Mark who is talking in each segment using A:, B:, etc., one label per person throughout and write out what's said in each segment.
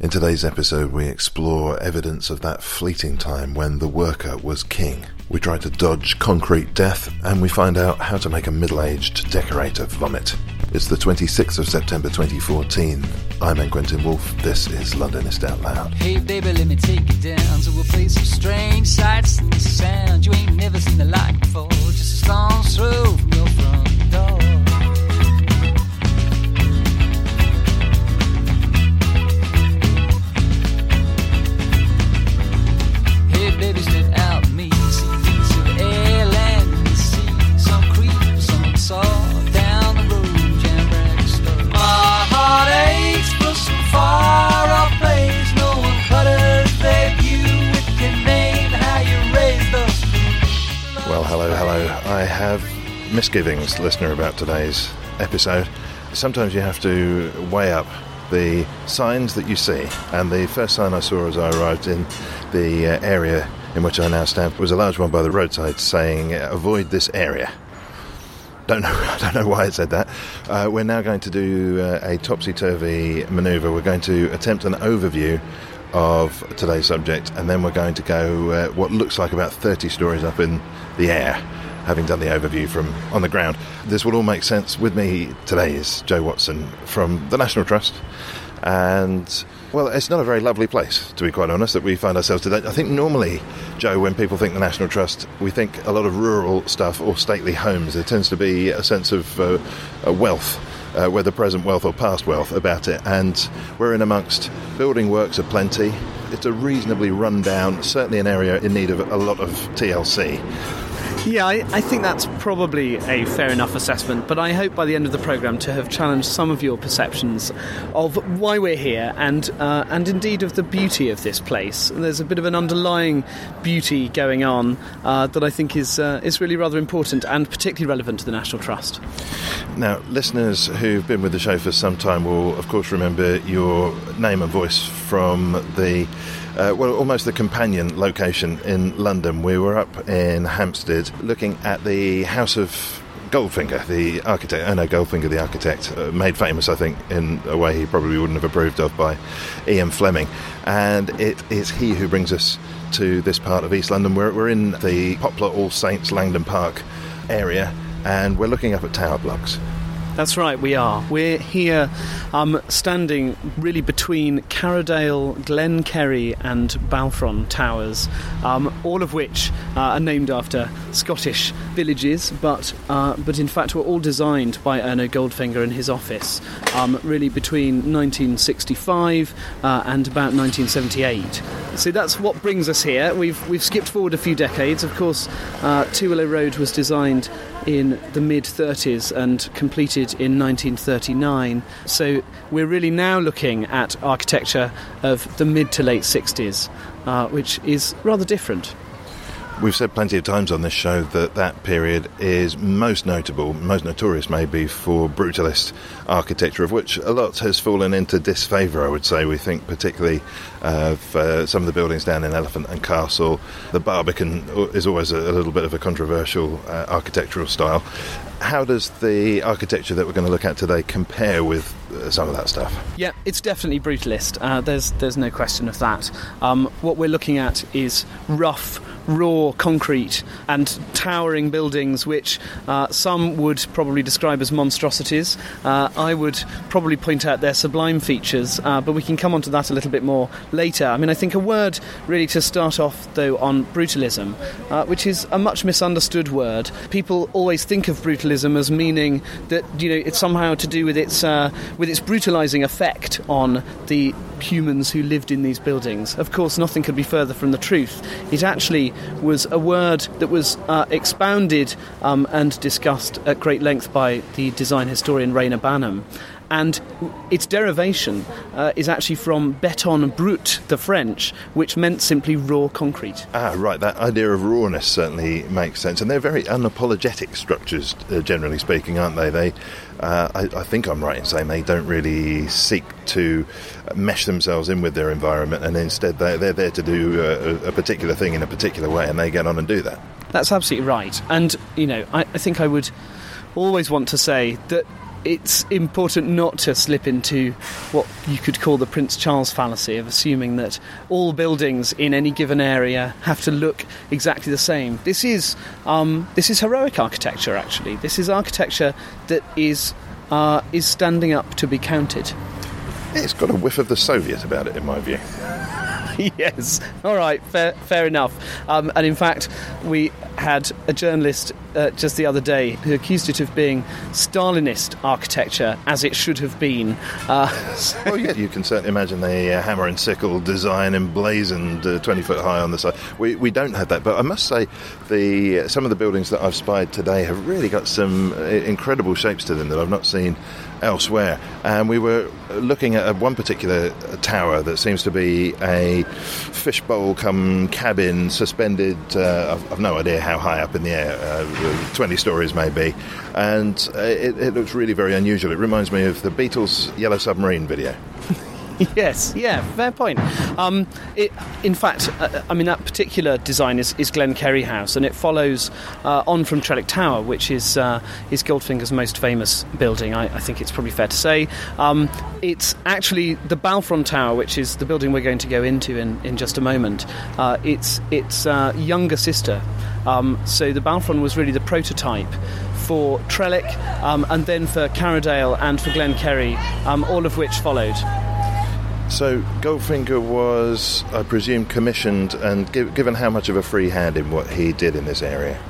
A: In today's episode, we explore evidence of that fleeting time when the worker was king. We try to dodge concrete death, and we find out how to make a middle aged decorator vomit. It's the 26th of September 2014. I'm N. Quentin Woolf. This is Londonist Out Loud.
B: Hey baby, let me take you down strange sights and. You ain't never seen the like before. Just a from your front
A: Well, hello, hello. I have misgivings, listener, about today's episode. Sometimes you have to weigh up the signs that you see, and the first sign I saw as I arrived in the uh, area in which I now stand was a large one by the roadside saying, "Avoid this area." Don't know. I don't know why it said that. Uh, we're now going to do uh, a topsy-turvy manoeuvre. We're going to attempt an overview of today's subject, and then we're going to go uh, what looks like about 30 stories up in the air, having done the overview from on the ground. This will all make sense. With me today is Joe Watson from the National Trust, and well, it's not a very lovely place, to be quite honest, that we find ourselves today. I think normally, Joe, when people think the National Trust, we think a lot of rural stuff or stately homes. There tends to be a sense of uh, wealth. Uh, whether present wealth or past wealth about it, and we're in amongst building works aplenty. It's a reasonably run down, certainly an area in need of a lot of TLC.
C: Yeah, I, I think that's probably a fair enough assessment, but I hope by the end of the programme to have challenged some of your perceptions of why we're here and, uh, and indeed of the beauty of this place. There's a bit of an underlying beauty going on uh, that I think is, uh, is really rather important and particularly relevant to the National Trust.
A: Now, listeners who've been with the show for some time will, of course, remember your name and voice from the, uh, well, almost the companion location in London. We were up in Hampstead looking at the House of Goldfinger, the architect, Erno Goldfinger, the architect, uh, made famous, I think, in a way he probably wouldn't have approved of by Ian Fleming. And it is he who brings us to this part of East London. We're, we're in the Poplar All Saints Langdon Park area and we're looking up at tower blocks.
C: That's right, we are. We're here um, standing really between Carradale, Glenkerry, and Balfron Towers, um, all of which uh, are named after Scottish villages, but, uh, but in fact were all designed by Erno Goldfinger in his office, um, really between 1965 uh, and about 1978. So that's what brings us here. We've, we've skipped forward a few decades. Of course, uh, Two Willow Road was designed in the mid 30s and completed in 1939. So we're really now looking at architecture of the mid to late 60s, uh, which is rather different.
A: We've said plenty of times on this show that that period is most notable, most notorious maybe for brutalist architecture, of which a lot has fallen into disfavour, I would say. We think particularly of uh, some of the buildings down in Elephant and Castle. The Barbican is always a, a little bit of a controversial uh, architectural style. How does the architecture that we're going to look at today compare with uh, some of that stuff?
C: Yeah, it's definitely brutalist. Uh, there's there's no question of that. Um, what we're looking at is rough, raw concrete and towering buildings, which uh, some would probably describe as monstrosities. Uh, I would probably point out their sublime features, but we can come on to that a little bit more later. I mean, I think a word really to start off, though, on brutalism, uh, which is a much misunderstood word. People always think of brutalism as meaning that you know it's somehow to do with its uh, with its brutalising effect on the humans who lived in these buildings. Of course, nothing could be further from the truth. It actually was a word that was uh, expounded um, and discussed at great length by the design historian Reyner Banham. And its derivation uh, is actually from béton brut, the French, which meant simply raw concrete.
A: Ah, right. That idea of rawness certainly makes sense, and they're very unapologetic structures, uh, generally speaking, aren't they? They, uh, I, I, think I'm right in saying they don't really seek to mesh themselves in with their environment, and instead they're, they're there to do a, a particular thing in a particular way, and they get on and do that.
C: That's absolutely right, and you know, I, I think I would always want to say that it's important not to slip into what you could call the Prince Charles fallacy of assuming that all buildings in any given area have to look exactly the same. This is um, this is heroic architecture. Actually, this is architecture that is uh, is standing up to be counted.
A: It's got a whiff of the Soviet about it, in my view.
C: yes. All right. Fair, fair enough. Um, and in fact, we had a journalist uh, just the other day who accused it of being Stalinist architecture, as it should have been. Uh,
A: well, yeah, you can certainly imagine the uh, hammer and sickle design emblazoned uh, 20 foot high on the side. We, we don't have that, but I must say, the some of the buildings that I've spied today have really got some uh, incredible shapes to them that I've not seen elsewhere. And we were looking at one particular tower that seems to be a fishbowl come cabin suspended, uh, I've, no idea how high up in the air, uh, 20 stories maybe. And it, it looks really very unusual. It reminds me of the Beatles' Yellow Submarine video.
C: yes, yeah, fair point. Um, it, in fact, uh, I mean, that particular design is, is Glenkerry House, and it follows uh, on from Trellick Tower, which is, uh, is Goldfinger's most famous building, I, I, think it's probably fair to say. Um, it's actually the Balfron Tower, which is the building we're going to go into in, in just a moment. Uh, it's its uh, younger sister. Um, so the Balfron was really the prototype for Trellick um, and then for Carradale and for Glenkerry, um, all of which followed.
A: So Goldfinger was, I presume, commissioned and give, given how much of a free hand in what he did in this area?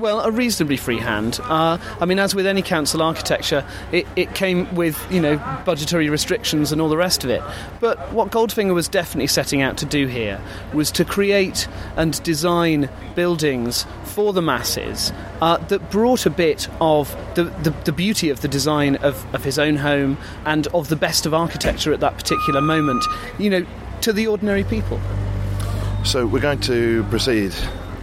C: Well, a reasonably free hand. Uh, I mean, as with any council architecture, it, it, came with you know budgetary restrictions and all the rest of it. But what Goldfinger was definitely setting out to do here was to create and design buildings for the masses uh, that brought a bit of the, the, the beauty of the design of, of his own home and of the best of architecture at that particular moment, you know, to the ordinary people.
A: So we're going to proceed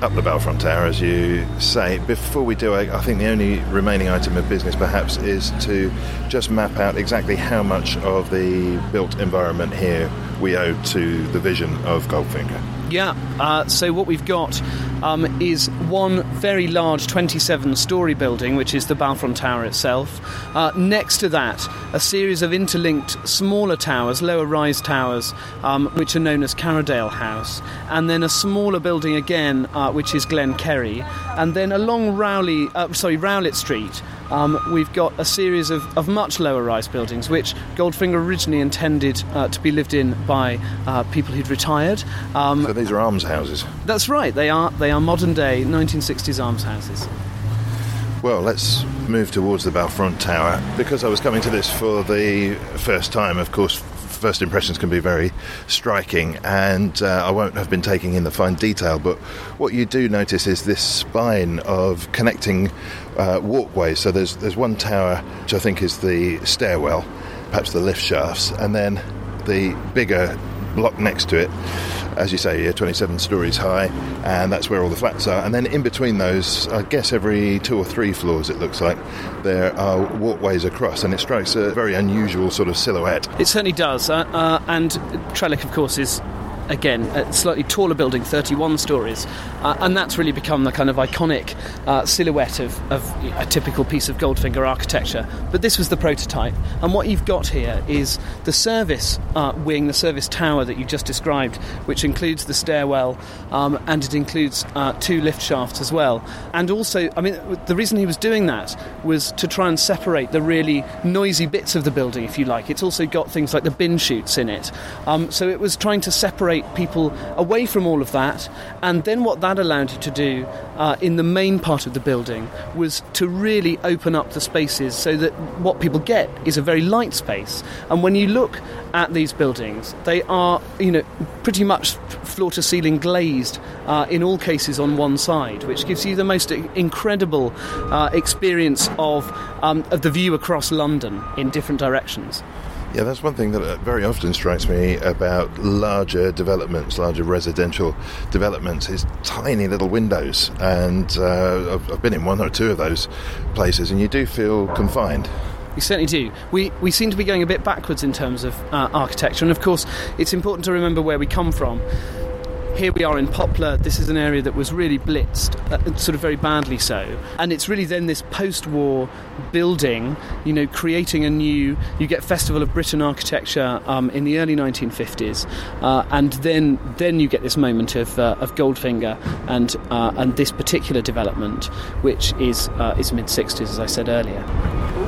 A: up the Balfron Tower, as you say. Before we do, I, I, think the only remaining item of business perhaps is to just map out exactly how much of the built environment here we owe to the vision of Goldfinger.
C: Yeah, uh, so what we've got um, is one very large 27 story building, which is the Balfron Tower itself. Uh, next to that, a series of interlinked smaller towers, lower rise towers, um, which are known as Carradale House. And then a smaller building again, uh, which is Glenkerry, And then along Rowley, uh, sorry, Rowlett Street, um, we've got a series of, of much lower rise buildings, which Goldfinger originally intended uh, to be lived in by uh, people who'd retired.
A: Um, so these are almshouses?
C: That's right, they are, they are modern day 1960s almshouses.
A: Well, let's move towards the Balfron Tower. Because I was coming to this for the first time, of course, first impressions can be very striking, and uh, I won't have been taking in the fine detail, but what you do notice is this spine of connecting uh, walkways. So there's, there's one tower, which I think is the stairwell, perhaps the lift shafts, and then the bigger block next to it as you say, 27 stories high, and that's where all the flats are. And then in between those, I guess every two or three floors, it looks like, there are walkways across, and it strikes a very unusual sort of silhouette.
C: It certainly does. Uh, uh, and Trellick, of course, is again, a slightly taller building, 31 stories, uh, and that's really become the kind of iconic uh, silhouette of, of, a typical piece of Goldfinger architecture. But this was the prototype, and what you've got here is the service uh, wing, the service tower that you just described, which includes the stairwell um, and it includes uh, two lift shafts as well. And also, I mean, the reason he was doing that was to try and separate the really noisy bits of the building, if you like. It's also got things like the bin chutes in it, um, so it was trying to separate people away from all of that. And then what that allowed you to do uh, in the main part of the building was to really open up the spaces so that what people get is a very light space. And when you look at these buildings, they are, you know, pretty much floor to ceiling glazed uh, in all cases on one side, which gives you the most incredible uh, experience of, um, of the view across London in different directions.
A: Yeah, that's one thing that uh, very often strikes me about larger developments, larger residential developments, is tiny little windows. And uh, I've, I've been in one or two of those places, and you do feel confined.
C: We certainly do. We, we seem to be going a bit backwards in terms of uh, architecture, and of course, it's important to remember where we come from here we are in Poplar. This is an area that was really blitzed, uh, sort of very badly so. And it's really then this post war building, you know, creating a new. You get Festival of Britain architecture um, in the early 1950s, uh, and then then you get this moment of, uh, of Goldfinger and, uh, and this particular development, which is, uh, is mid 60s, as I said earlier.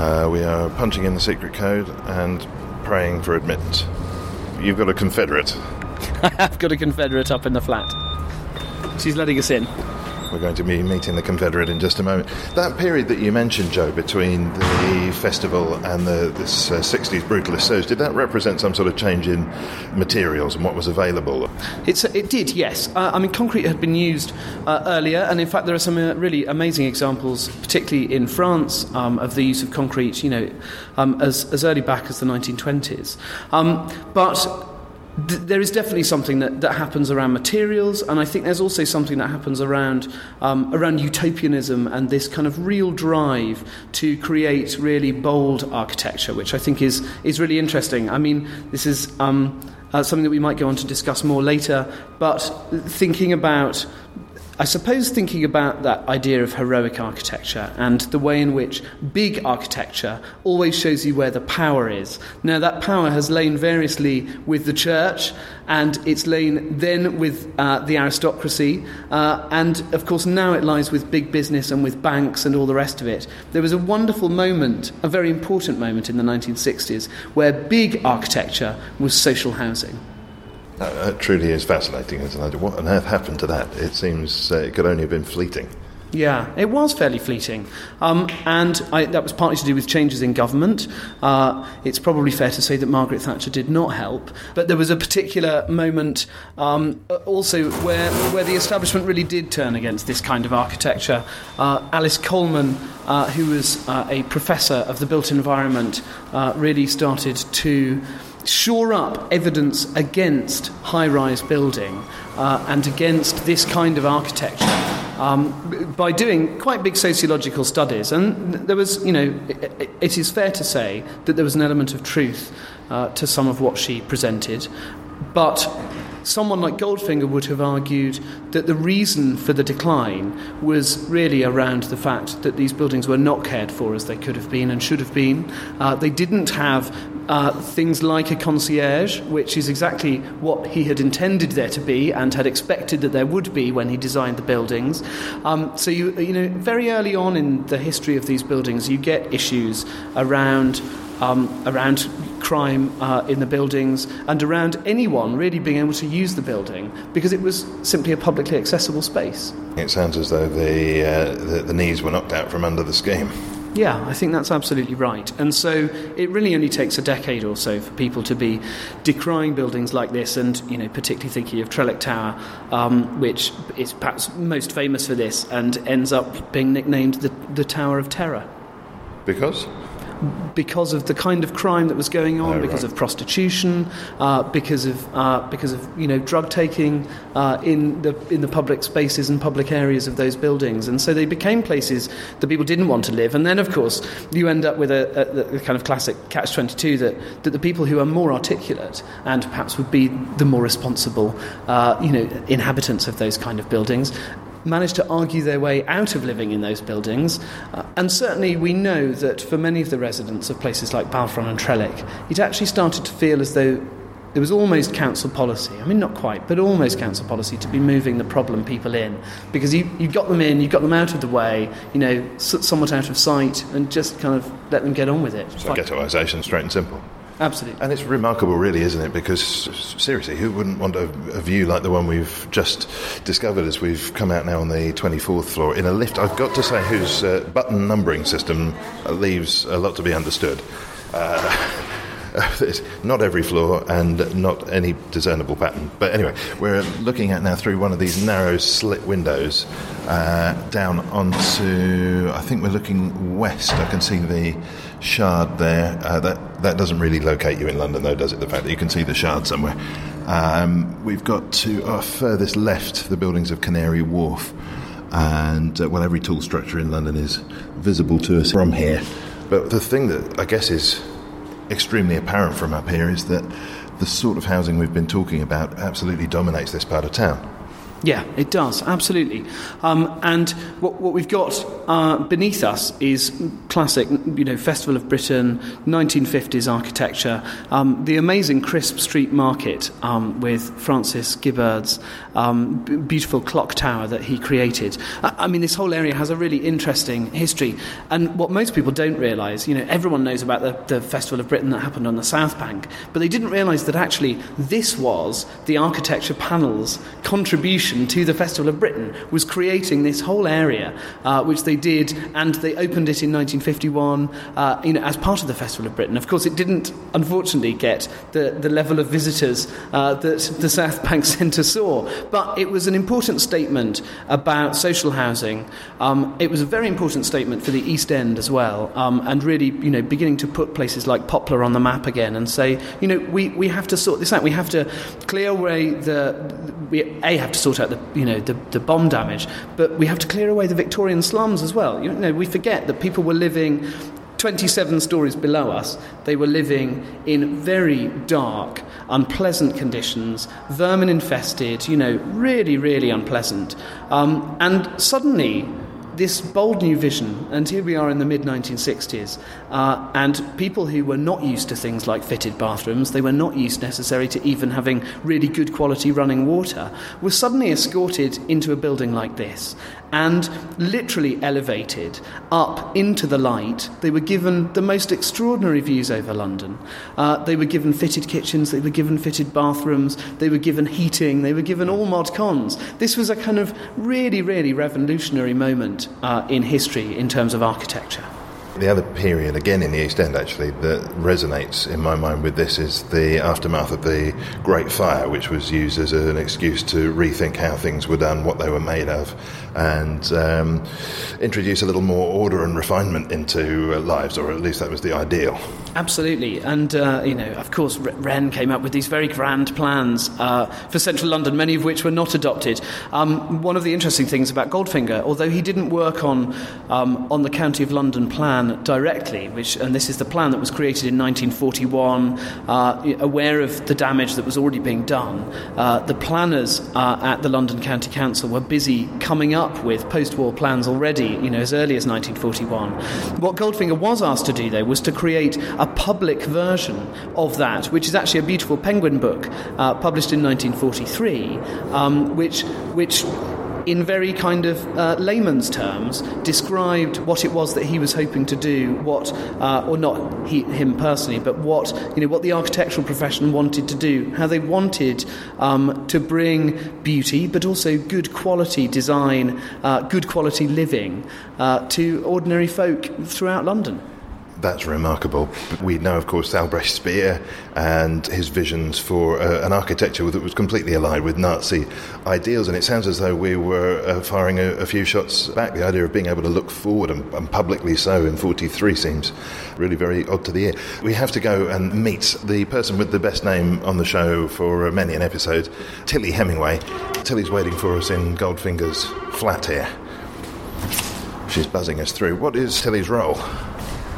A: Uh, we are punching in the secret code and praying for admittance. You've got a Confederate.
C: I have got a Confederate up in the flat. She's letting us in.
A: We're going to be meeting the Confederate in just a moment. That period that you mentioned, Joe, between the festival and the, this uh, 60s brutalist surge, did that represent some sort of change in materials and what was available?
C: It's, it did, yes. Uh, I mean, concrete had been used uh, earlier, and in fact, there are some uh, really amazing examples, particularly in France, um, of the use of concrete, you know, um, as, as early back as the 1920s. Um, but th- there is definitely something that, that happens around materials, and I think there's also something that happens around um, around utopianism and this kind of real drive to create really bold architecture, which I think is is really interesting. I mean, this is. Um, uh, something that we might go on to discuss more later, but thinking about I suppose thinking about that idea of heroic architecture and the way in which big architecture always shows you where the power is. Now, that power has lain variously with the church, and it's lain then with uh, the aristocracy, uh, and of course, now it lies with big business and with banks and all the rest of it. There was a wonderful moment, a very important moment in the 1960s, where big architecture was social housing.
A: That, truly is fascinating, isn't it? What on earth happened to that? It seems uh, it could only have been fleeting.
C: Yeah, it was fairly fleeting. Um, and I, that was partly to do with changes in government. Uh, it's probably fair to say that Margaret Thatcher did not help. But there was a particular moment um, also where, where the establishment really did turn against this kind of architecture. Uh, Alice Coleman, uh, who was uh, a professor of the built environment, uh, really started to shore up evidence against high rise building uh, and against this kind of architecture. Um, by doing quite big sociological studies. And there was, you know, it, it is fair to say that there was an element of truth uh, to some of what she presented. But someone like Goldfinger would have argued that the reason for the decline was really around the fact that these buildings were not cared for as they could have been and should have been. Uh, they didn't have uh, things like a concierge, which is exactly what he had intended there to be and had expected that there would be when he designed the buildings. Um, so, you, you know, very early on in the history of these buildings, you get issues around um, around crime uh, in the buildings and around anyone really being able to use the building because it was simply a publicly accessible space.
A: It sounds as though the, uh, the, the knees were knocked out from under the scheme.
C: Yeah, I think that's absolutely right. And so it really only takes a decade or so for people to be decrying buildings like this, and you know, particularly thinking of Trellick Tower, um, which is perhaps most famous for this, and ends up being nicknamed the, the Tower of Terror.
A: Because?
C: Because of the kind of crime that was going on,
A: Oh,
C: because
A: right.
C: of prostitution, uh, because of uh, because of you know drug taking uh, in the in the public spaces and public areas of those buildings, and so they became places that people didn't want to live. And then, of course, you end up with a, a, a kind of classic catch twenty two that that the people who are more articulate and perhaps would be the more responsible, uh, you know, inhabitants of those kind of buildings managed to argue their way out of living in those buildings. Uh, and certainly we know that for many of the residents of places like Balfron and Trellick, it actually started to feel as though it was almost council policy. I mean, not quite, but almost council policy to be moving the problem people in because you, you got them in, you got them out of the way, you know, somewhat out of sight, and just kind of let them get on with it.
A: So ghettoisation, straight and simple.
C: Absolutely.
A: And it's remarkable, really, isn't it? Because seriously, who wouldn't want a, a, view like the one we've just discovered as we've come out now on the 24th floor in a lift? I've got to say, whose uh, button numbering system leaves a lot to be understood. Uh, not every floor and not any discernible pattern. But anyway, we're looking at now through one of these narrow slit windows uh, down onto. I think we're looking west. I can see the shard there. Uh, that that doesn't really locate you in London, though, does it? The fact that you can see the shard somewhere. Um, we've got to our furthest left the buildings of Canary Wharf, and uh, well, every tall structure in London is visible to us from here. But the thing that I guess is extremely apparent from up here is that the sort of housing we've been talking about absolutely dominates this part of town.
C: Yeah, it does, absolutely. Um, and what, what, we've got uh, beneath us is classic, you know, Festival of Britain, 1950s architecture, um, the amazing Chrisp Street Market um, with Francis Gibberd's um, b- beautiful clock tower that he created. I, I, mean, this whole area has a really interesting history. And what most people don't realise, you know, everyone knows about the, the Festival of Britain that happened on the South Bank, but they didn't realise that actually this was the architecture panel's contribution to the Festival of Britain was creating this whole area, uh, which they did, and they opened it in 1951 uh, you know, as part of the Festival of Britain. Of course, it didn't, unfortunately, get the, the level of visitors uh, that the South Bank Centre saw, but it was an important statement about social housing. Um, it was a very important statement for the East End as well, um, and really, you know, beginning to put places like Poplar on the map again and say, you know, we, we have to sort this out. We have to clear away the, we a have to sort the you know the, the bomb damage, but we have to clear away the Victorian slums as well. You know, we forget that people were living 27 stories below us, they were living in very dark, unpleasant conditions, vermin infested, you know, really, really unpleasant. Um, and suddenly, this bold new vision, and here we are in the mid 1960s, uh, and people who were not used to things like fitted bathrooms, they were not used necessarily to even having really good quality running water, were suddenly escorted into a building like this and literally elevated up into the light. They were given the most extraordinary views over London. Uh, they were given fitted kitchens, they were given fitted bathrooms, they were given heating, they were given all mod cons. This was a kind of really, really revolutionary moment uh, in history in terms of architecture.
A: The other period, again in the East End actually, that resonates in my mind with this is the aftermath of the Great Fire, which was used as an excuse to rethink how things were done, what they were made of, and um, introduce a little more order and refinement into uh, lives, or at least that was the ideal.
C: Absolutely, and uh, you know, of course, Wren came up with these very grand plans uh, for central London, many of which were not adopted. Um, one of the interesting things about Goldfinger, although he didn't work on um, on the County of London plan directly, which and this is the plan that was created in 1941, uh, aware of the damage that was already being done. Uh, the planners uh, at the London County Council were busy coming up with post-war plans already, you know, as early as 1941. What Goldfinger was asked to do, though, was to create a public version of that, which is actually a beautiful penguin book uh, published in 1943, um, which which in very kind of uh, layman's terms, described what it was that he was hoping to do, what, uh, or not he, him personally, but what, you know, what the architectural profession wanted to do, how they wanted um, to bring beauty, but also good quality design, uh, good quality living uh, to ordinary folk throughout London
A: that's remarkable. We know, of course, Albrecht Speer and his visions for uh, an architecture that was completely aligned with Nazi ideals. And it sounds as though we were uh, firing a, a, few shots back. The idea of being able to look forward and, and, publicly so in 43 seems really very odd to the ear. We have to go and meet the person with the best name on the show for many an episode, Tilly Hemingway. Tilly's waiting for us in Goldfinger's flat here. She's buzzing us through. What is Tilly's role?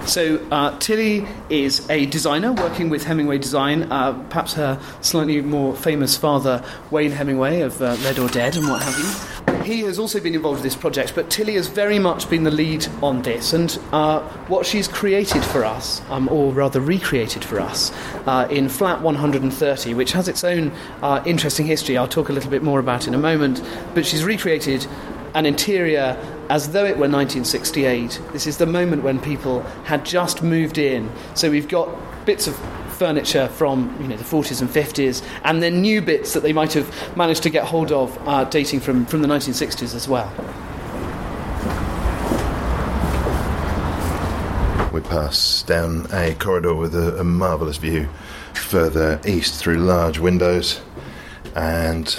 C: So uh, Tilly is a designer working with Hemingway Design. Uh, perhaps her slightly more famous father, Wayne Hemingway of uh, Red or Dead and what have you. he has also been involved with this project, but Tilly has very much been the lead on this. And uh, what she's created for us, um, or rather recreated for us, uh, in flat 130, which has its own uh, interesting history, I'll talk a little bit more about in a moment, but she's recreated an interior as though it were 1968. This is the moment when people had just moved in. So we've got bits of furniture from you know the 40s and 50s, and then new bits that they might have managed to get hold of uh, dating from, from the 1960s as well.
A: We pass down a corridor with a, a marvellous view further east through large windows and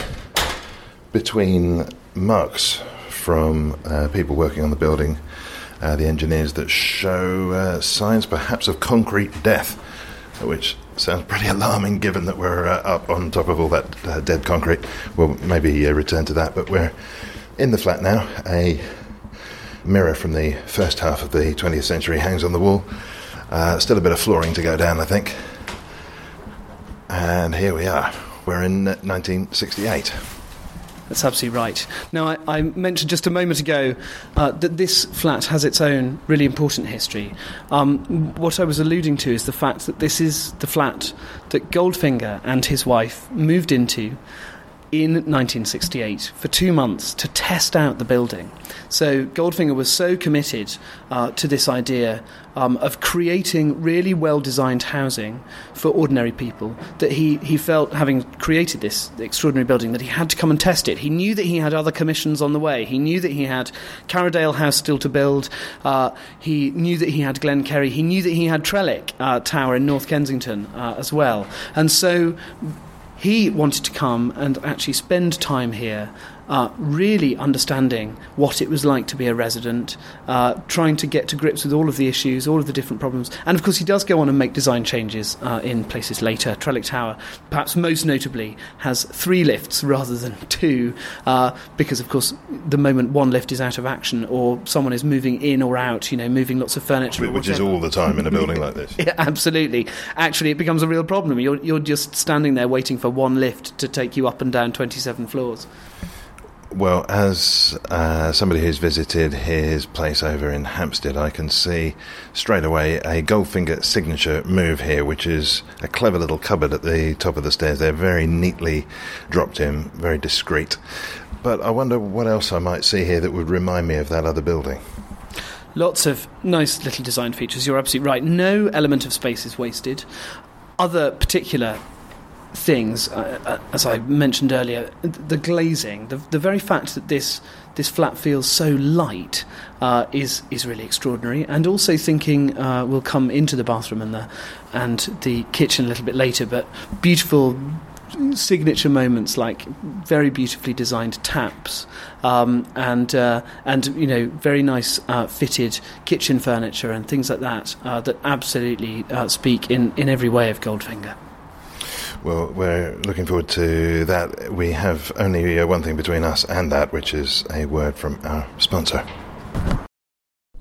A: between marks from uh, people working on the building, uh, the engineers that show uh, signs perhaps of concrete death, which sounds pretty alarming given that we're uh, up on top of all that uh, dead concrete. We'll maybe return to that, but we're in the flat now. A mirror from the first half of the 20th century hangs on the wall. Still a bit of flooring to go down, I think. And here we are. We're in 1968.
C: That's absolutely right. Now, I, I mentioned just a moment ago uh, that this flat has its own really important history. Um, what I was alluding to is the fact that this is the flat that Goldfinger and his wife moved into in 1968 for two months to test out the building. So Goldfinger was so committed uh, to this idea um, of creating really well designed housing for ordinary people that he, he felt, having created this extraordinary building, that he had to come and test it. He knew that he had other commissions on the way. He knew that he had Carradale House still to build. Uh, he knew that he had Glenkerry. He knew that he had Trellick uh, Tower in North Kensington uh, as well. And so he wanted to come and actually spend time here uh, really understanding what it was like to be a resident, uh, trying to get to grips with all of the issues, all of the different problems. And of course, he does go on and make design changes uh, in places later. Trellick Tower, perhaps most notably, has three lifts rather than two, uh, because of course, the moment one lift is out of action or someone is moving in or out, you know, moving lots of furniture.
A: Which is all the time in a building like this.
C: Yeah, absolutely. Actually, it becomes a real problem. You're, you're just standing there waiting for one lift to take you up and down 27 floors.
A: Well, as uh, somebody who's visited his place over in Hampstead, I can see straight away a Goldfinger signature move here, which is a clever little cupboard at the top of the stairs. They're very neatly dropped in, very discreet. But I wonder what else I might see here that would remind me of that other building.
C: Lots of nice little design features. You're absolutely right. No element of space is wasted. Other particular things, uh, uh, as I mentioned earlier, the glazing, the, the very fact that this this flat feels so light uh, is is really extraordinary. And also thinking uh, we'll come into the bathroom and the and the kitchen a little bit later, but beautiful signature moments like very beautifully designed taps um, and uh, and you know very nice uh, fitted kitchen furniture and things like that uh, that absolutely uh, speak in, in every way of Goldfinger.
A: Well, we're looking forward to that. We have only uh, one thing between us and that, which is a word from our sponsor.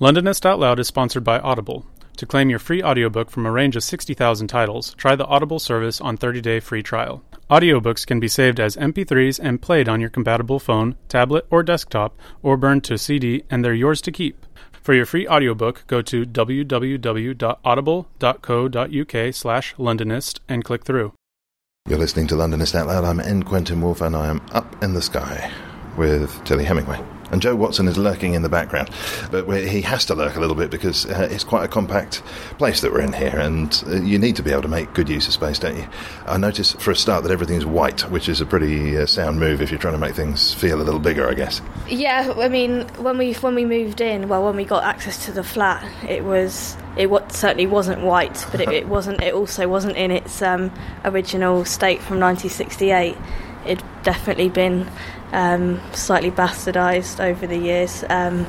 D: Londonist Out Loud is sponsored by Audible. To claim your free audiobook from a range of 60,000 titles, try the Audible service on 30-day free trial. Audiobooks can be saved as MP3s and played on your compatible phone, tablet, or desktop, or burned to CD, and they're yours to keep. For your free audiobook, go to www.audible.co.uk slash Londonist and click through.
A: You're listening to Londonist Out Loud. I'm N. Quentin Woolf, and I am up in the sky with Tilly Hemingway. And Joe Watson is lurking in the background, but he has to lurk a little bit because uh, it's quite a compact place that we're in here, and uh, you need to be able to make good use of space, don't you? I notice for a start that everything's white, which is a pretty uh, sound move if you're trying to make things feel a little bigger, I guess.
E: Yeah, I mean, when we when we moved in, well, when we got access to the flat, it was it what certainly wasn't white, but it, it wasn't. It also wasn't in its um, original state from 1968. It'd definitely been um, slightly bastardised over the years. Um,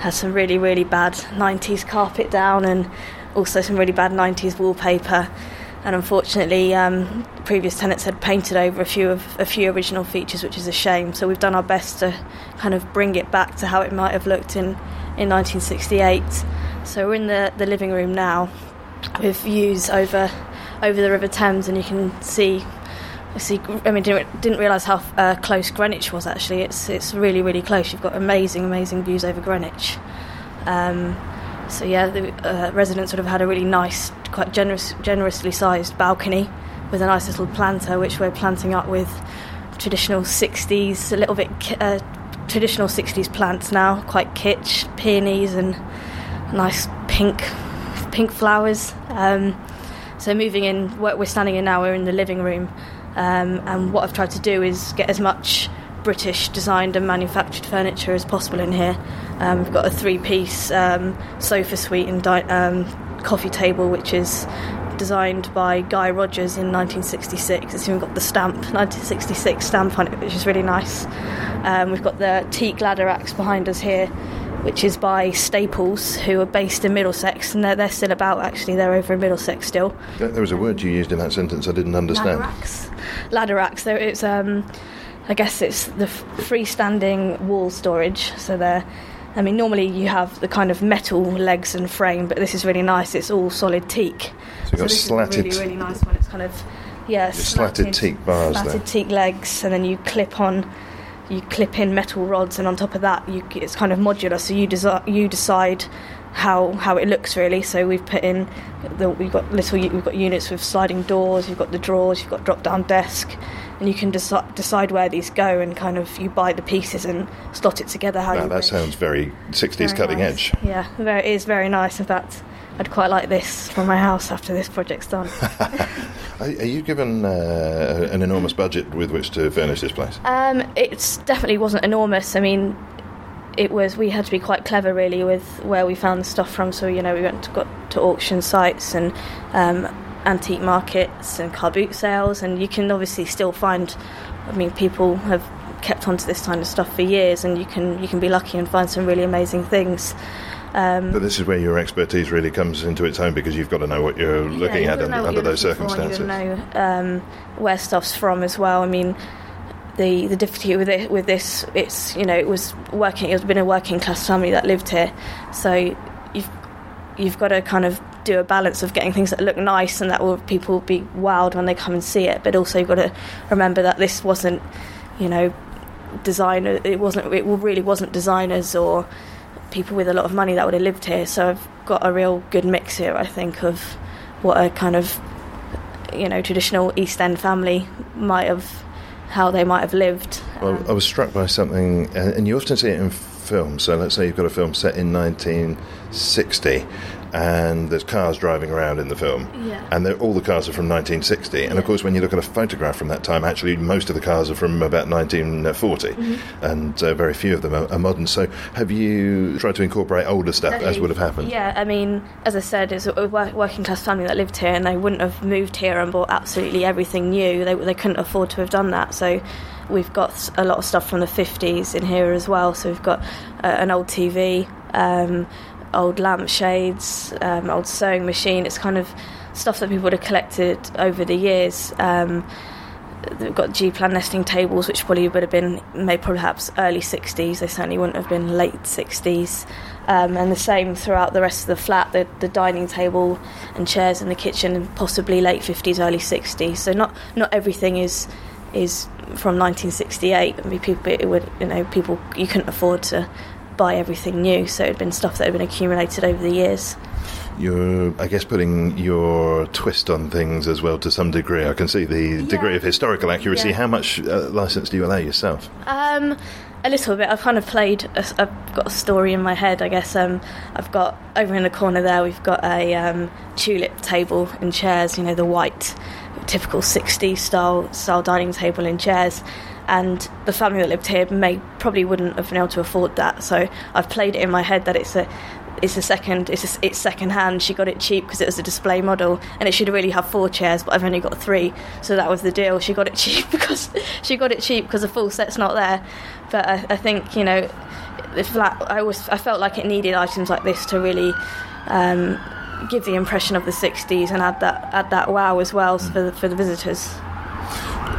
E: has some really really bad 90s carpet down and also some really bad 90s wallpaper. And unfortunately, um, previous tenants had painted over a few of a few original features, which is a shame. So we've done our best to kind of bring it back to how it might have looked in, in 1968. So we're in the, the living room now with views over over the River Thames, and you can see see. I mean, didn't, didn't realise how uh, close Greenwich was. Actually, it's it's really really close. You've got amazing amazing views over Greenwich. Um, so yeah, the uh, residents would have had a really nice, quite generous, generously sized balcony with a nice little planter, which we're planting up with traditional 60s, a little bit uh, traditional 60s plants now, quite kitsch, peonies and nice pink pink flowers. Um, so moving in, where we're standing in now, we're in the living room, um, and what I've tried to do is get as much British designed and manufactured furniture as possible in here. Um, we've got a three-piece um, sofa suite and di- um, coffee table, which is designed by Guy Rogers in 1966. It's even got the stamp, 1966 stamp on it, which is really nice. Um, we've got the teak Ladderax behind us here, which is by Staples, who are based in Middlesex, and they're, they're still about actually. They're over in Middlesex still.
A: There there was a word you used in that sentence I didn't understand.
E: Ladder racks. Ladderax. So it's, um, I guess it's the f- freestanding wall storage. So they're, I mean, normally you have the kind of metal legs and frame, but this is really nice. It's all solid teak.
A: So you've got
E: this
A: slatted-
E: is really, really nice one. It's kind of, yeah,
A: Just slatted teak bars
E: slatted
A: there.
E: teak legs, and then you clip on. You clip in metal rods, and on top of that, you, it's kind of modular. So you desi- you decide how how it looks really. So we've put in the, we've got little we've got units with sliding doors. You've got the drawers. You've got drop down desk, and you can deci- decide where these go. And kind of you buy the pieces and slot it together. How
A: Wow,
E: you
A: that
E: wish.
A: sounds very 60s cutting
E: nice.
A: edge.
E: Yeah, very, it is very nice. In fact, I'd quite like this for my house after this project's done.
A: Are, you given uh, an enormous budget with which to furnish this place?
E: Um, it definitely wasn't enormous. I mean, it was. We had to be quite clever, really, with where we found the stuff from. So you know, we went to, got to auction sites and um, antique markets and car boot sales, and you can obviously still find. I mean, people have kept onto this kind of stuff for years, and you can you can be lucky and find some really amazing things. Um,
A: But this is where your expertise really comes into its own because you've got to know what you're looking
E: yeah,
A: at
E: you
A: under,
E: know
A: under those
E: looking for,
A: circumstances.
E: You know um, where stuff's from as well. I mean, the the difficulty with it with this, it's you know it was working. It's been a working class family that lived here, so you've you've got to kind of do a balance of getting things that look nice and that will people will be wowed when they come and see it, but also you've got to remember that this wasn't, you know, designer. It wasn't. It really wasn't designers or people with a lot of money that would have lived here. So I've got a real good mix here, I think, of what a kind of you know traditional East End family might have, how they might have lived.
A: Well,
E: Um,
A: I was struck by something, and and you often see it in films. So let's say you've got a film set in 1960, and there's cars driving around in the film,
E: Yeah.
A: and all the cars are from 1960. And of course, when you look at a photograph from that time, actually most of the cars are from about 1940,
E: Mm-hmm.
A: and uh, very few of them are, are modern. So have you tried to incorporate older stuff as would have happened?
E: Yeah, I mean, as I said, it's a wo- working class family that lived here, and they wouldn't have moved here and bought absolutely everything new. They they couldn't afford to have done that. So we've got a lot of stuff from the fifties in here as well. So we've got uh, an old TV, um, old lampshades, um, old sewing machine. It's kind of stuff that people would have collected over the years. Um, They've got G plan nesting tables, which probably would have been maybe perhaps early 60s. They certainly wouldn't have been late 60s. Um, and the same throughout the rest of the flat. The, the dining table and chairs in the kitchen, possibly late 50s, early 60s. So not not everything is is from 1968. I mean, people it would you know people you couldn't afford to buy everything new. So it'd been stuff that had been accumulated over the years.
A: You're, I guess, putting your twist on things as well to some degree. I can see the degree of historical accuracy.
E: Yeah.
A: How much uh, license do you allow yourself?
E: Um, a little bit. I've kind of played. A, I've got a story in my head. I guess. Um, I've got over in the corner there. We've got a um, tulip table and chairs. You know, the white, typical '60s style style dining table and chairs. And the family that lived here may probably wouldn't have been able to afford that. So I've played it in my head that it's a it's a second it's a, it's second hand she got it cheap because it was a display model and it should really have four chairs but i've only got three. So that was the deal. She got it cheap because she got it cheap because the full set's not there. But I, I think you know the flat i always i felt like it needed items like this to really um, give the impression of the 60s and add that add that wow as well for the, for the visitors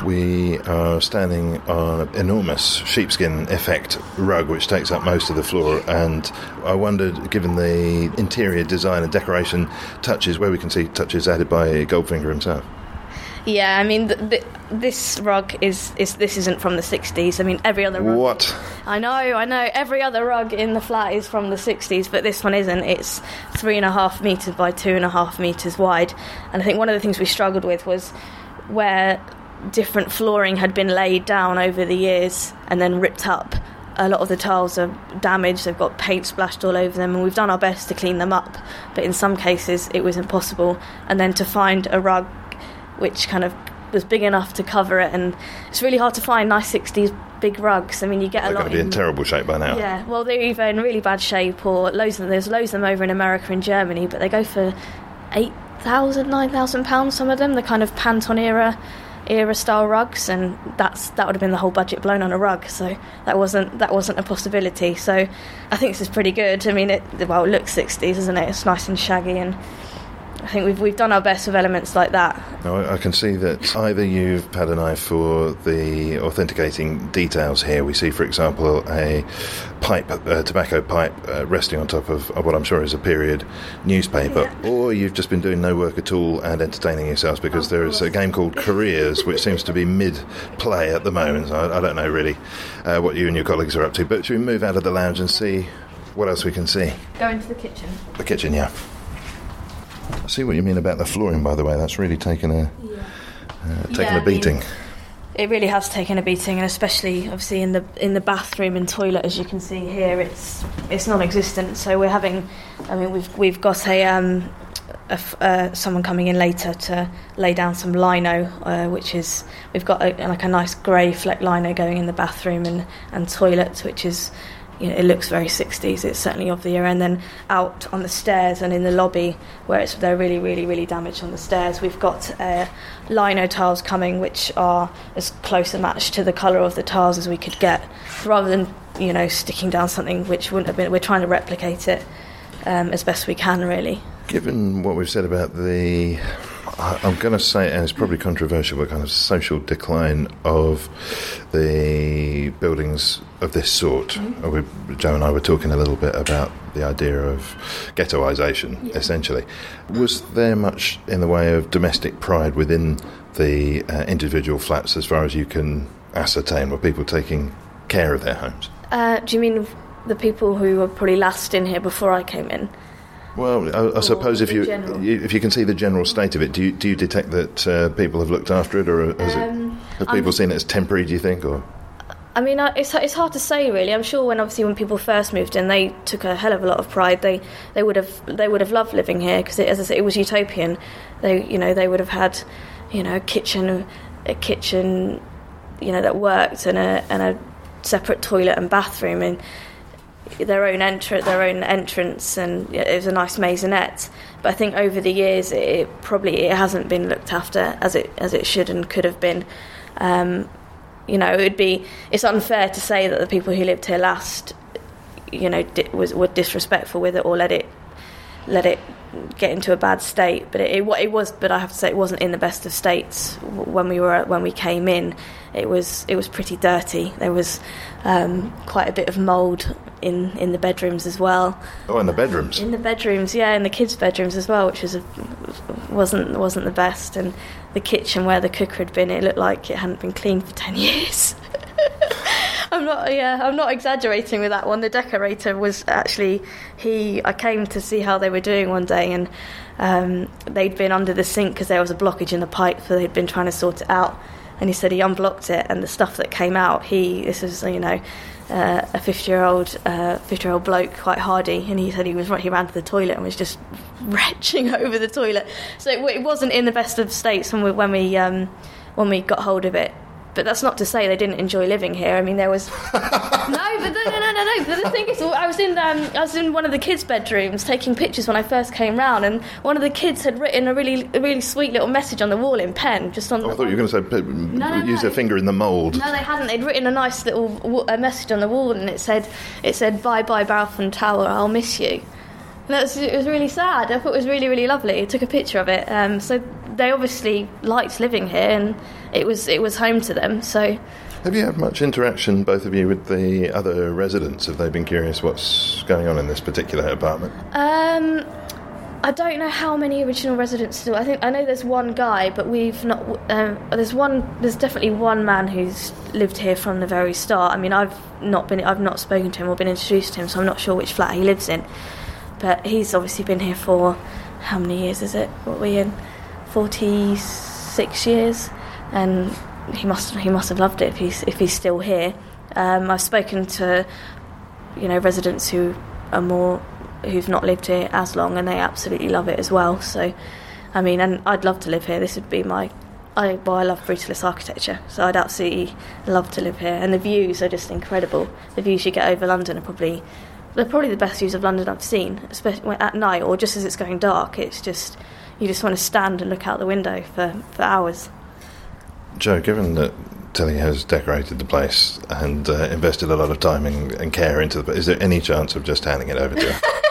A: We are standing on an enormous sheepskin effect rug, which takes up most of the floor. And I wondered, given the interior design and decoration touches, where we can see touches added by Goldfinger himself.
E: Yeah, I mean, th th this rug is, is this isn't from the '60s. I mean, every other rug.
A: What?
E: I know, I know. Every other rug in the flat is from the 60s, but this one isn't. It's three and a half metres by two and a half metres wide. And I think one of the things we struggled with was where different flooring had been laid down over the years and then ripped up. A lot of the tiles are damaged, they've got paint splashed all over them, and we've done our best to clean them up. But in some cases, it was impossible. And then to find a rug which kind of was big enough to cover it, and it's really hard to find nice 60s big rugs. I mean, you get a lot.
A: They're going to be in
E: in-
A: terrible shape by now.
E: yeah, well, they're either in really bad shape or loads of them. There's loads of them over in America and Germany, but they go for eight thousand, nine thousand pounds. Some of them, the kind of Panton era era style rugs, and that's that would have been the whole budget blown on a rug. So that wasn't that wasn't a possibility. So I think this is pretty good. I mean, it well, it looks sixties, isn't it? It's nice and shaggy and. I think we've we've done our best with elements like that.
A: Now, I can see that either you've had an eye for the authenticating details here. We see, for example, a pipe, a tobacco pipe, uh, resting on top of, of what I'm sure is a period newspaper, or you've just been doing no work at all and entertaining yourselves because there is a game called Careers, which seems to be mid-play at the moment. I, I don't know really uh, what you and your colleagues are up to, but should we move out of the lounge and see what else we can see?
E: Go into the kitchen.
A: The kitchen, yeah. I see what you mean about the flooring, by the way. That's really taken a uh, taken
E: Yeah, I
A: a
E: mean-
A: beating.
E: It really has taken a beating, and especially obviously in the in the bathroom and toilet, as you can see here, it's it's non-existent. So we're having, I mean, we've we've got a um, a f uh, someone coming in later to lay down some lino, uh, which is we've got a, like a nice grey fleck lino going in the bathroom and and toilet, which is. You know, it looks very 60s. It's certainly of the era. And then out on the stairs and in the lobby, where it's they're really, really, really damaged on the stairs, we've got uh, lino tiles coming, which are as close a match to the colour of the tiles as we could get, rather than you know sticking down something which wouldn't have been. We're trying to replicate it um, as best we can, really.
A: Given what we've said about the, I'm going to say, and it's probably controversial, but kind of social decline of the buildings of this sort. Uh, We, Joe and I were talking a little bit about the idea of ghettoisation, essentially. Was there much in the way of domestic pride within the uh, individual flats, as far as you can ascertain? Were people taking care of their homes?
E: Uh, do you mean the people who were probably last in here before I came in?
A: Well, I, I suppose if you, you if you can see the general state of it, do you do you detect that uh, people have looked after it, or
E: Um,
A: it, have people seen it as temporary? Do you think, or
E: I mean, it's it's hard to say really. I'm sure when obviously when people first moved in, they took a hell of a lot of pride. They they would have they would have loved living here because, as I said, it was utopian. They you know they would have had you know a kitchen a kitchen you know that worked and a and a separate toilet and bathroom and their own entrance their own entrance and it was a nice maisonette. But I think over the years it, it probably it hasn't been looked after as it as it should and could have been. Um, you know, it would be it's unfair to say that the people who lived here last, you know, di- was were disrespectful with it or let it let it get into a bad state. But it, it it was, but I have to say it wasn't in the best of states when we were when we came in. It was it was pretty dirty. There was um, quite a bit of mould in in the bedrooms as well.
A: oh, in the bedrooms?
E: In the bedrooms, yeah, in the kids' bedrooms as well, which was a, wasn't wasn't the best. And the kitchen where the cooker had been, it looked like it hadn't been cleaned for ten years. I'm not, yeah, I'm not exaggerating with that one. The decorator was actually he. I came to see how they were doing one day, and um, they'd been under the sink because there was a blockage in the pipe, so they'd been trying to sort it out. And he said he unblocked it, and the stuff that came out, he this was you know uh, a 50 year old uh, 50 year old bloke, quite hardy, and he said he was he ran to the toilet and was just retching over the toilet. So it, it wasn't in the best of states when we when we um, when we got hold of it. But that's not to say they didn't enjoy living here. I mean, there was no, but no, no, no, no, no. But the thing is, I was in um, I was in one of the kids' bedrooms taking pictures when I first came round, and one of the kids had written a really, a really sweet little message on the wall in pen, just on.
A: Oh, I thought you were going to say put,
E: no,
A: use
E: no.
A: a finger in the mould.
E: No, they hadn't. They'd written a nice little w- a message on the wall, and it said, "It said bye bye Balfron Tower, I'll miss you." And that was, it was really sad. I thought it was really, really lovely. I took a picture of it. Um, so they obviously liked living here, and it was it was home to them. So
A: Have you had much interaction, both of you, with the other residents? Have they been curious what's going on in this particular apartment?
E: Um, I don't know how many original residents still. I think I know there's one guy, but we've not. Um, there's one. There's definitely one man who's lived here from the very start. I mean, I've not been. I've not spoken to him or been introduced to him, so I'm not sure which flat he lives in. But he's obviously been here for how many years is it? What are we in? Forty six years, and he must he must have loved it if he's if he's still here. Um, I've spoken to you know residents who are more who've not lived here as long, and they absolutely love it as well. So, I mean, and I'd love to live here. This would be my I well, I love brutalist architecture, so I'd absolutely love to live here. And the views are just incredible. The views you get over London are probably they're probably the best views of London I've seen, especially at night or just as it's going dark. It's just you just want to stand and look out the window for, for hours.
A: Joe, given that Tilly has decorated the place and uh, invested a lot of time and, and care into the, is there any chance of just handing it over to her?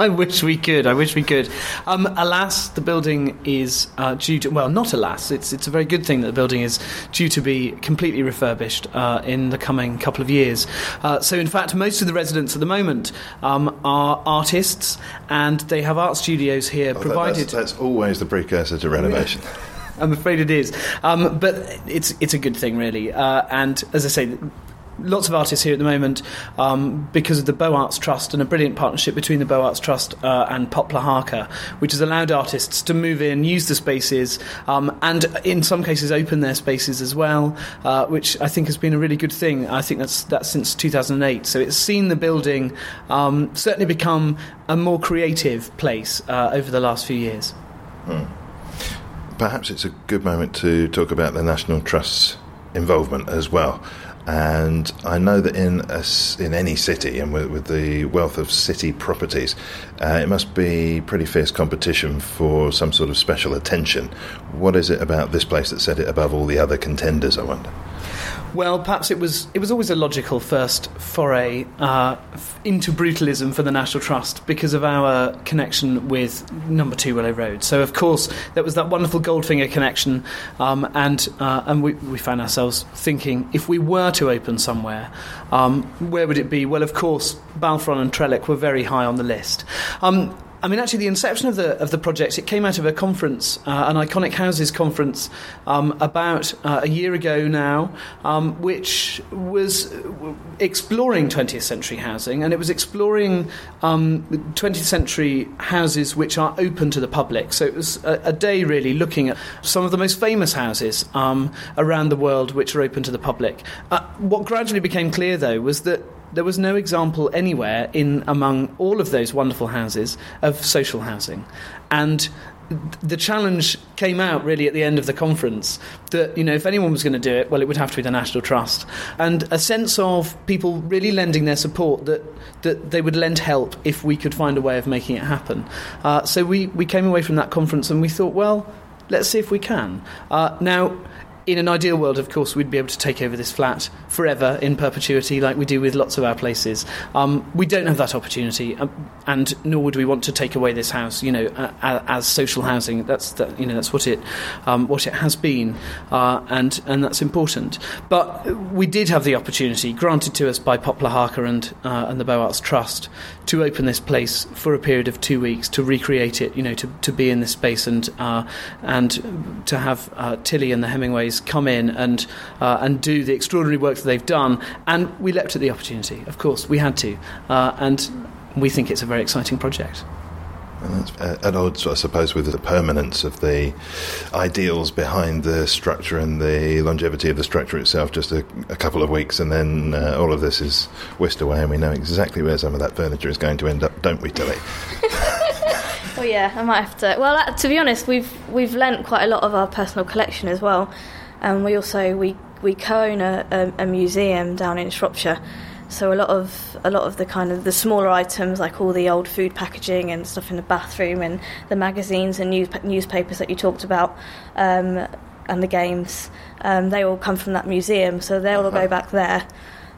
C: I wish we could. I wish we could. Um, alas, the building is uh, due to. Well, not alas. It's it's a very good thing that the building is due to be completely refurbished uh, in the coming couple of years. Uh, so, in fact, most of the residents at the moment um, are artists, and they have art studios here
A: Oh,
C: provided.
A: that's, that's always the precursor to renovation.
C: I'm afraid it is, um, but it's it's a good thing, really. Uh, and as I say, lots of artists here at the moment um, because of the Bow Arts Trust and a brilliant partnership between the Bow Arts Trust uh, and Poplar HARCA, which has allowed artists to move in, use the spaces, um, and in some cases open their spaces as well, uh, which I think has been a really good thing. I think that's that's since 2008. So it's seen the building um, certainly become a more creative place uh, over the last few years.
A: Perhaps it's a good moment to talk about the National Trust's involvement as well. And I know that in a in any city, and with, with the wealth of city properties, uh, it must be pretty fierce competition for some sort of special attention. What is it about this place that set it above all the other contenders? I wonder.
C: Well, perhaps it was it was always a logical first foray uh, into brutalism for the National Trust because of our connection with Number Two Willow Road. So, of course, there was that wonderful Goldfinger connection, um, and uh, and we, we found ourselves thinking if we were to open somewhere, um, where would it be? Well, of course, Balfron and Trellick were very high on the list. Um, I mean, actually, the inception of the of the project it came out of a conference, uh, an iconic houses conference, um, about uh, a year ago now, um, which was uh, exploring 20th century housing, and it was exploring um, 20th century houses which are open to the public. So it was a, a day really looking at some of the most famous houses um, around the world which are open to the public. Uh, what gradually became clear, though, was that there was no example anywhere in among all of those wonderful houses of social housing. And the challenge came out really at the end of the conference that you know if anyone was going to do it well it would have to be the national trust. And a sense of people really lending their support that that they would lend help if we could find a way of making it happen. Uh, so we we came away from that conference and we thought well let's see if we can. Uh, now in an ideal world, of course, we'd be able to take over this flat forever in perpetuity, like we do with lots of our places. Um, we don't have that opportunity, um, and nor would we want to take away this house, you know, uh, as social housing. That's that, you know, that's what it um, what it has been, uh, and and that's important. But we did have the opportunity granted to us by Poplar HARCA and uh, and the Bow Arts Trust to open this place for a period of two weeks to recreate it, you know, to, to be in this space and uh, and to have uh, Tilly and the Hemingways come in and uh, and do the extraordinary work that they've done. And we leapt at the opportunity. Of course, we had to, uh, and we think it's a very exciting project.
A: And that's uh, at odds, I suppose, with the permanence of the ideals behind the structure and the longevity of the structure itself. Just a, a couple of weeks, and then uh, all of this is whisked away, and we know exactly where some of that furniture is going to end up, don't we, Tilly?
E: Oh yeah, I might have to. Well, uh, to be honest, we've we've lent quite a lot of our personal collection as well, and we also we we co-own a, a, a museum down in Shropshire. So a lot of a lot of the kind of the smaller items, like all the old food packaging and stuff in the bathroom, and the magazines and news, newspapers that you talked about, um, and the games, um, they all come from that museum. So they'll all go back there.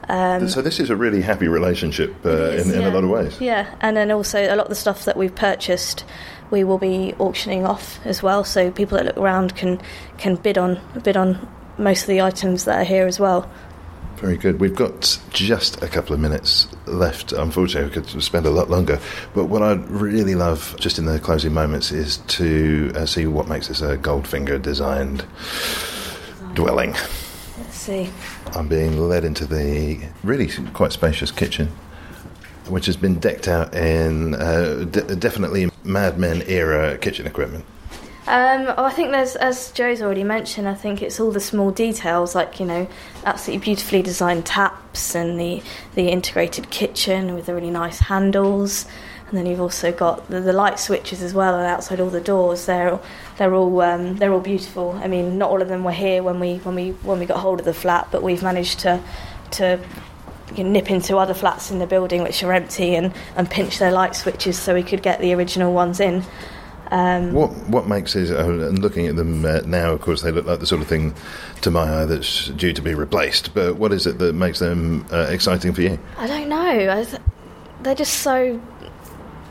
E: Um,
A: so this is a really happy relationship uh,
E: is,
A: in, in a lot of ways.
E: Yeah, and then also a lot of the stuff that we've purchased, we will be auctioning off as well. So people that look around can can bid on bid on most of the items that are here as well.
A: Very good. We've got just a couple of minutes left. Unfortunately, we could spend a lot longer. But what I'd really love, just in the closing moments, is to uh, see what makes this a Goldfinger designed dwelling.
E: Let's see.
A: I'm being led into the really quite spacious kitchen, which has been decked out in uh, d- definitely Mad Men era kitchen equipment.
E: Um, oh, I think there's, as Joe's already mentioned, I think it's all the small details, like you know, absolutely beautifully designed taps and the the integrated kitchen with the really nice handles, and then you've also got the, the light switches as well, and outside all the doors. They're they're all um, they're all beautiful. I mean, not all of them were here when we when we when we got hold of the flat, but we've managed to to you know, nip into other flats in the building which are empty and, and pinch their light switches so we could get the original ones in. Um,
A: What what makes it? Uh, and looking at them uh, now, of course, they look like the sort of thing, to my eye, that's due to be replaced. But what is it that makes them uh, exciting for you?
E: I don't know. I th- they're just so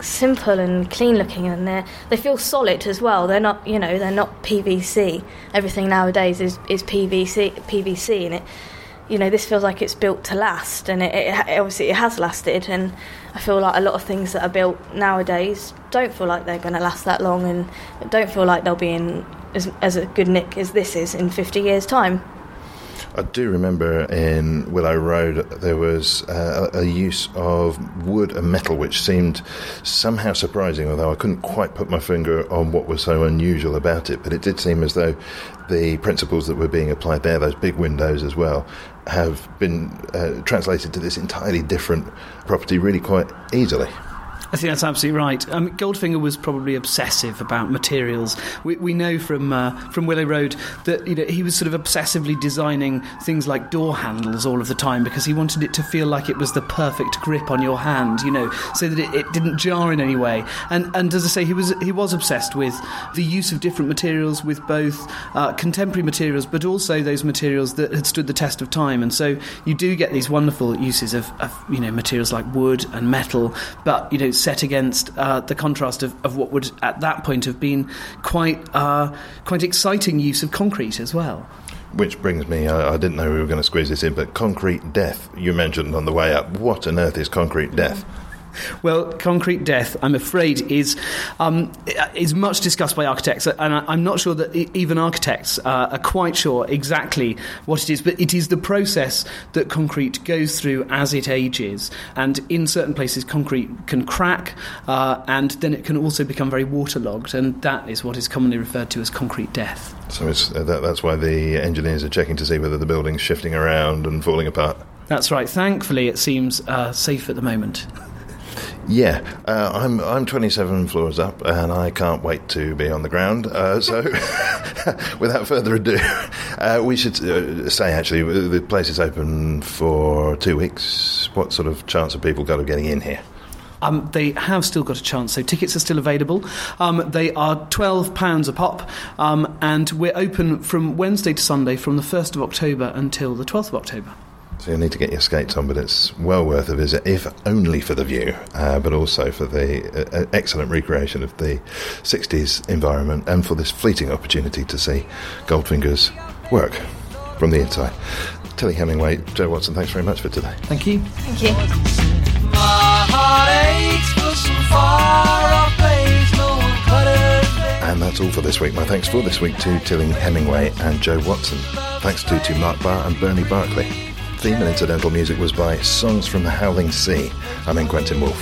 E: simple and clean looking, and they they feel solid as well. They're not, you know, they're not PVC. Everything nowadays is is PVC, PVC, and it, you know, this feels like it's built to last, and it, it, obviously it has lasted. And I feel like a lot of things that are built nowadays don't feel like they're going to last that long, and don't feel like they'll be in as, as a good nick as this is in 50 years' time.
A: I do remember in Willow Road there was uh, a use of wood and metal which seemed somehow surprising, although I couldn't quite put my finger on what was so unusual about it. But it did seem as though the principles that were being applied there, those big windows as well, have been uh, translated to this entirely different property really quite easily.
C: I think that's absolutely right. Um, Goldfinger was probably obsessive about materials. We, we know from uh, from Willow Road that you know he was sort of obsessively designing things like door handles all of the time because he wanted it to feel like it was the perfect grip on your hand, you know, so that it, it didn't jar in any way. And and as I say, he was he was obsessed with the use of different materials, with both uh, contemporary materials, but also those materials that had stood the test of time. And so you do get these wonderful uses of, of you know materials like wood and metal, but you know set against uh, the contrast of, of what would at that point have been quite uh, quite exciting use of concrete as well.
A: Which brings me, I, I didn't know we were going to squeeze this in, but concrete death, you mentioned on the way up. What on earth is concrete death?
C: Well, concrete death, I'm afraid, is um, is much discussed by architects, and I'm not sure that even architects uh, are quite sure exactly what it is. But it is the process that concrete goes through as it ages, and in certain places, concrete can crack, uh, and then it can also become very waterlogged, and that is what is commonly referred to as concrete death.
A: So it's, uh, that, that's why the engineers are checking to see whether the building's shifting around and falling apart.
C: That's right. Thankfully, it seems uh, safe at the moment.
A: Yeah, uh, I'm I'm 27 floors up, and I can't wait to be on the ground. Uh, so, without further ado, uh, we should uh, say actually the place is open for two weeks. What sort of chance have people got of getting in here?
C: Um, they have still got a chance, so tickets are still available. Um, they are £12 a pop, um, and we're open from Wednesday to Sunday from the 1st of October until the 12th of October.
A: So you'll need to get your skates on, but it's well worth a visit, if only for the view, uh, but also for the uh, excellent recreation of the 60s environment and for this fleeting opportunity to see Goldfinger's work from the inside. Tilly Hemingway, Joe Watson, thanks very much for today.
C: Thank you.
E: Thank you.
B: My heart aches for some far off place, no one cut it.
A: And that's all for this week. My thanks for this week to Tilly Hemingway and Joe Watson. Thanks too to Mark Barr and Bernie Barkley. Theme and incidental music was by Songs from the Howling Sea. I'm N Quentin
B: Woolf.